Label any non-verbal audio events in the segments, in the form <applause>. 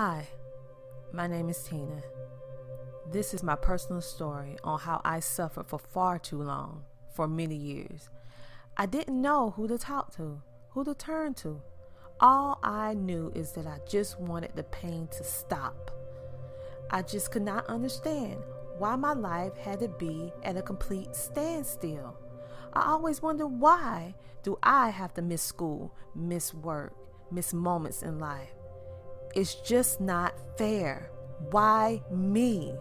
Hi, my name is Tina. This is my personal story on how I suffered for far too long, for many years. I didn't know who to talk to, who to turn to. All I knew is that I just wanted the pain to stop. I just could not understand why my life had to be at a complete standstill. I always wondered why do I have to miss school, miss work, miss moments in life? It's just not fair. Why me?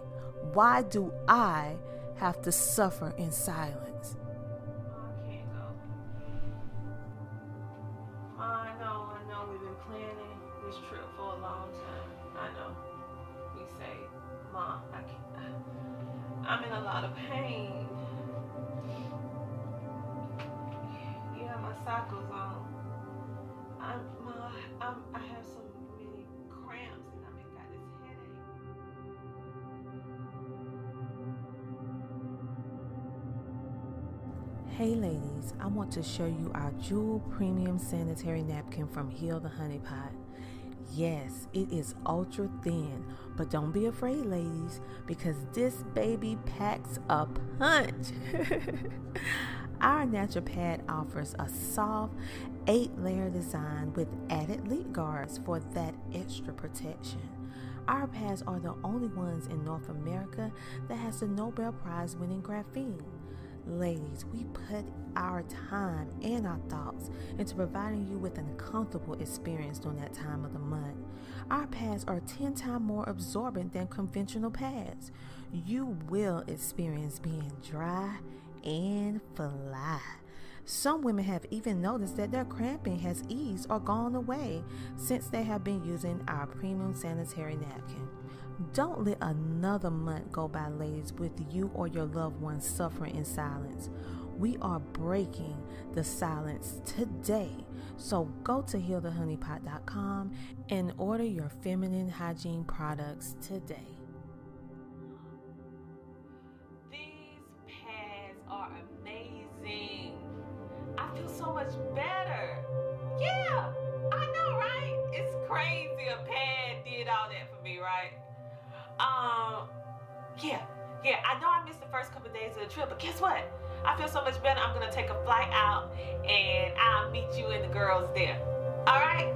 Why do I have to suffer in silence? I'm in a lot of pain. Yeah, my cycle's on. Hey ladies, I want to show you our Jewel Premium Sanitary Napkin from Heal the Honey Pot. Yes, it is ultra thin, but don't be afraid, ladies, because this baby packs a punch. <laughs> our natural pad offers a soft eight layer design with added leak guards for that extra protection. Our pads are the only ones in North America that has the Nobel Prize winning graphene. Ladies, we put our time and our thoughts into providing you with an uncomfortable experience during that time of the month. Our pads are 10 times more absorbent than conventional pads. You will experience being dry and fly. Some women have even noticed that their cramping has eased or gone away since they have been using our premium sanitary napkin. Don't let another month go by, ladies, with you or your loved ones suffering in silence. We are breaking the silence today. So go to healthehoneypot.com and order your feminine hygiene products today. Yeah. I know I missed the first couple of days of the trip, but guess what? I feel so much better. I'm gonna take a flight out, and I'll meet you and the girls there. All right?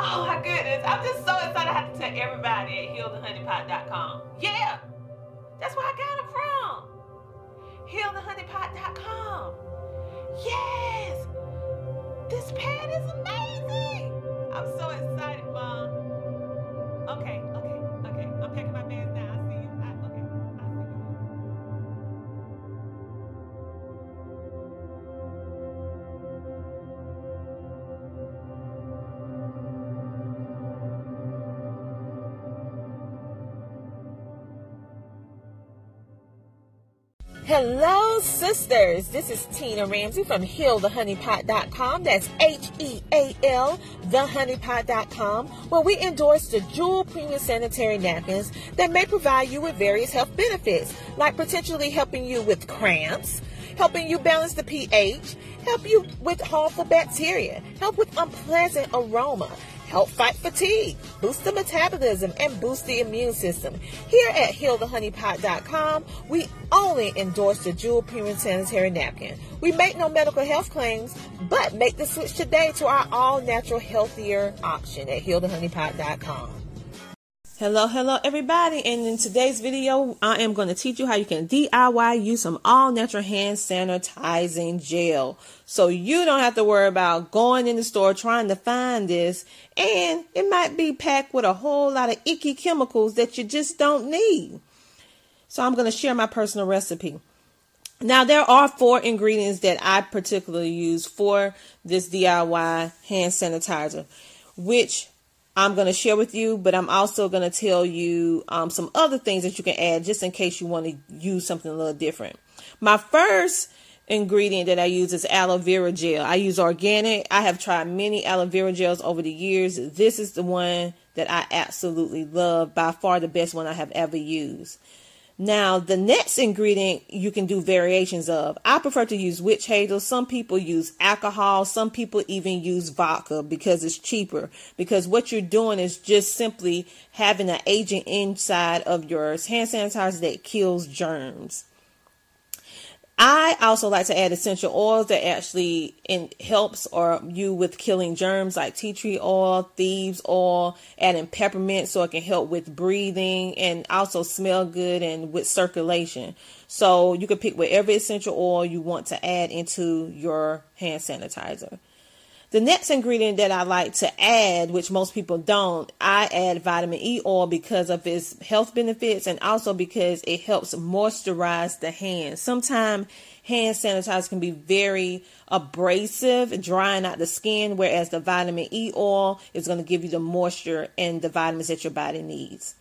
Oh my goodness, I'm just so excited. I have to tell everybody at healthehoneypot.com. Yeah, that's where I got them from. Healthehoneypot.com. Yes, this pad is amazing. I'm so excited, Mom. Okay. Hello, sisters. This is Tina Ramsey from HealTheHoneyPot.com. That's H E A L, TheHoneyPot.com, where we endorse the Jewel Premium Sanitary Napkins that may provide you with various health benefits, like potentially helping you with cramps, helping you balance the pH, help you with harmful bacteria, help with unpleasant aroma help fight fatigue, boost the metabolism, and boost the immune system. Here at healthehoneypot.com, we only endorse the Jewel Premium Sanitary Napkin. We make no medical health claims, but make the switch today to our all natural, healthier option at healthehoneypot.com. Hello, hello everybody. And in today's video, I am going to teach you how you can DIY use some all natural hand sanitizing gel. So you don't have to worry about going in the store trying to find this. And it might be packed with a whole lot of icky chemicals that you just don't need. So I'm going to share my personal recipe. Now there are four ingredients that I particularly use for this DIY hand sanitizer, which I'm going to share with you, but I'm also going to tell you um, some other things that you can add just in case you want to use something a little different. My first ingredient that I use is aloe vera gel. I use organic. I have tried many aloe vera gels over the years. This is the one that I absolutely love, by far the best one I have ever used. Now, the next ingredient you can do variations of. I prefer to use witch hazel. Some people use alcohol. Some people even use vodka because it's cheaper. Because what you're doing is just simply having an agent inside of your hand sanitizer that kills germs. I also like to add essential oils that actually in, helps or you with killing germs like tea tree oil, thieves oil, adding peppermint so it can help with breathing and also smell good and with circulation. So you can pick whatever essential oil you want to add into your hand sanitizer. The next ingredient that I like to add, which most people don't, I add vitamin E oil because of its health benefits and also because it helps moisturize the hands. Sometimes hand sanitizer can be very abrasive, drying out the skin, whereas the vitamin E oil is going to give you the moisture and the vitamins that your body needs.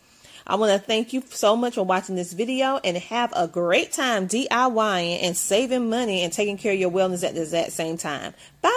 I want to thank you so much for watching this video and have a great time DIYing and saving money and taking care of your wellness at the exact same time. Bye.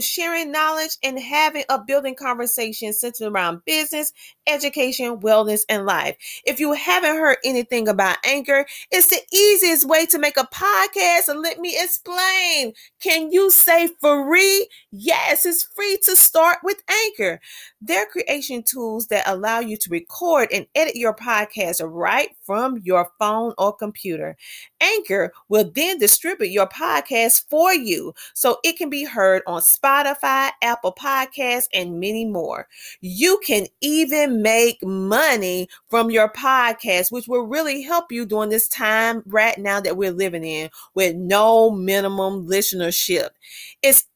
sharing knowledge and having a building conversation centered around business, education, wellness, and life. If you haven't heard anything about Anchor, it's the easiest way to make a podcast. And let me explain. Can you say free? Yes, it's free to start with Anchor. They're creation tools that allow you to record and edit your podcast right from your phone or computer. Anchor will then distribute your podcast for you so it can be heard on Spotify, Apple Podcasts, and many more. You can even make money from your podcast, which will really help you during this time right now that we're living in with no minimum listenership. It's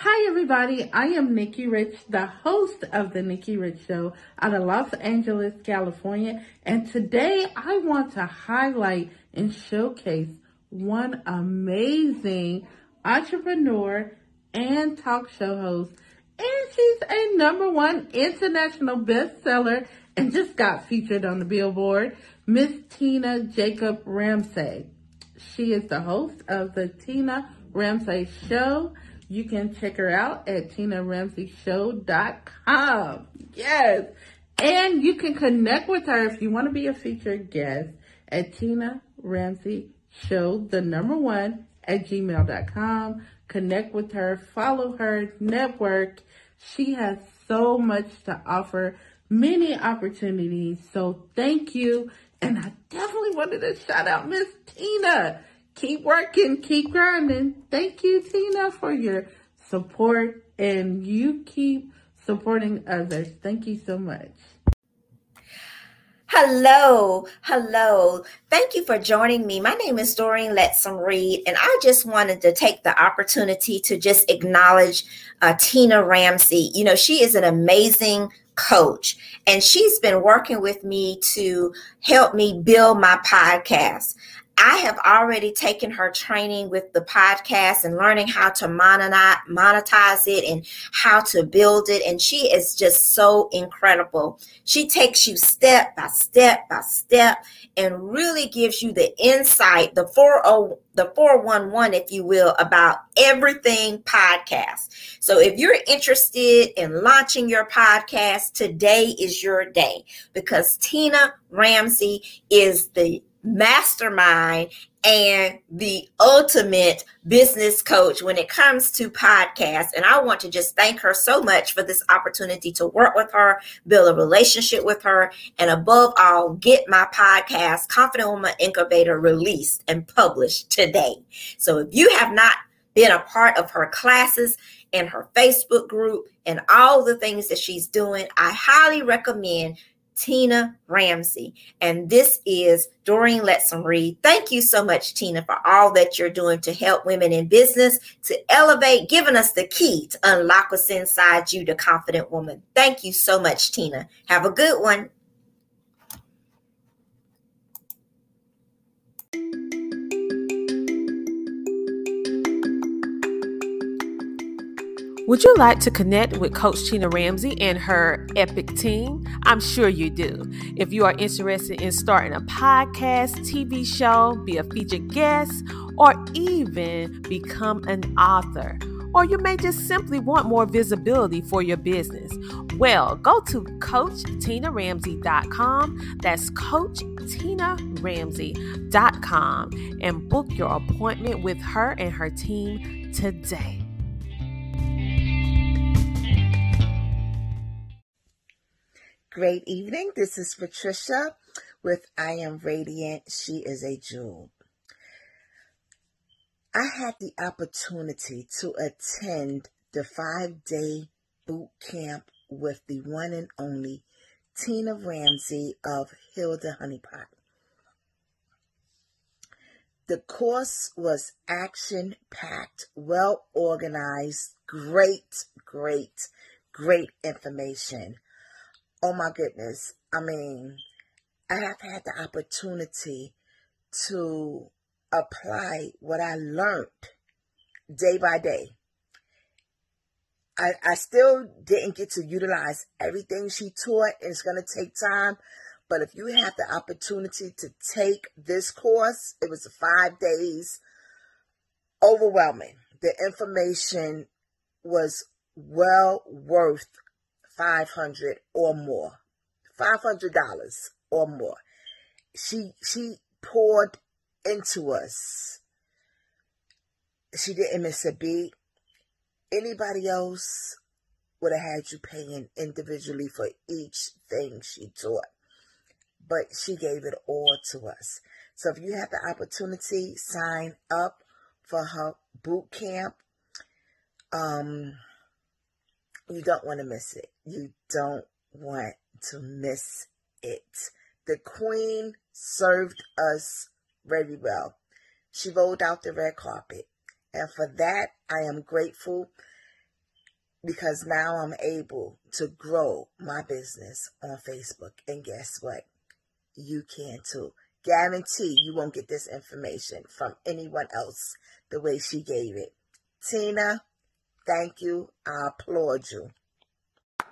Hi, everybody. I am Nikki Rich, the host of The Nikki Rich Show out of Los Angeles, California. And today I want to highlight and showcase one amazing entrepreneur and talk show host. And she's a number one international bestseller and just got featured on the billboard, Miss Tina Jacob Ramsay. She is the host of the Tina Ramsay Show. You can check her out at TinaRamsayShow.com. Yes. And you can connect with her if you want to be a featured guest at Tina Ramsay Show, the number one at gmail.com. Connect with her, follow her, network. She has so much to offer, many opportunities. So thank you. And I definitely wanted to shout out Miss Tina keep working, keep grinding. Thank you, Tina, for your support and you keep supporting others. Thank you so much. Hello, hello. Thank you for joining me. My name is Doreen Letson Reed, and I just wanted to take the opportunity to just acknowledge uh, Tina Ramsey. You know, she is an amazing coach, and she's been working with me to help me build my podcast. I have already taken her training with the podcast and learning how to monetize it and how to build it. And she is just so incredible. She takes you step by step by step and really gives you the insight, the 40, the 411, if you will, about everything podcast. So if you're interested in launching your podcast, today is your day because Tina Ramsey is the mastermind and the ultimate business coach when it comes to podcasts. And I want to just thank her so much for this opportunity to work with her, build a relationship with her, and above all, get my podcast, Confident Woman Incubator, released and published today. So if you have not been a part of her classes, and her Facebook group and all the things that she's doing, I highly recommend Tina Ramsey. And this is Doreen Letson Reed. Thank you so much, Tina, for all that you're doing to help women in business, to elevate, giving us the key to unlock what's inside you, the confident woman. Thank you so much, Tina. Have a good one. Would you like to connect with Coach Tina Ramsey and her epic team? I'm sure you do. If you are interested in starting a podcast, TV show, be a featured guest, or even become an author, or you may just simply want more visibility for your business. Well, go to CoachTinaRamsey.com. That's CoachTinaRamsey.com and book your appointment with her and her team today. Great evening. This is Patricia with I Am Radiant. She is a jewel. I had the opportunity to attend the five day boot camp with the one and only Tina Ramsey of Heal the Honey Pot. The course was action packed, well organized, great, great, great information oh my goodness. I mean, I have had the opportunity to apply what I learned day by day. I, I still didn't get to utilize everything she taught, it's going to take time. But if you have the opportunity to take this course, it was five days, overwhelming. The information was well worth 500 or more. $500 or more. She she poured into us. She didn't miss a beat. Anybody else would have had you paying individually for each thing she taught. But she gave it all to us. So if you have the opportunity, sign up for her boot camp. Um, you don't want to miss it. You don't want to miss it. The Queen served us very well. She rolled out the red carpet. And for that, I am grateful because now I'm able to grow my business on Facebook. And guess what? You can too. Guarantee you won't get this information from anyone else the way she gave it. Tina, Thank you. I applaud you.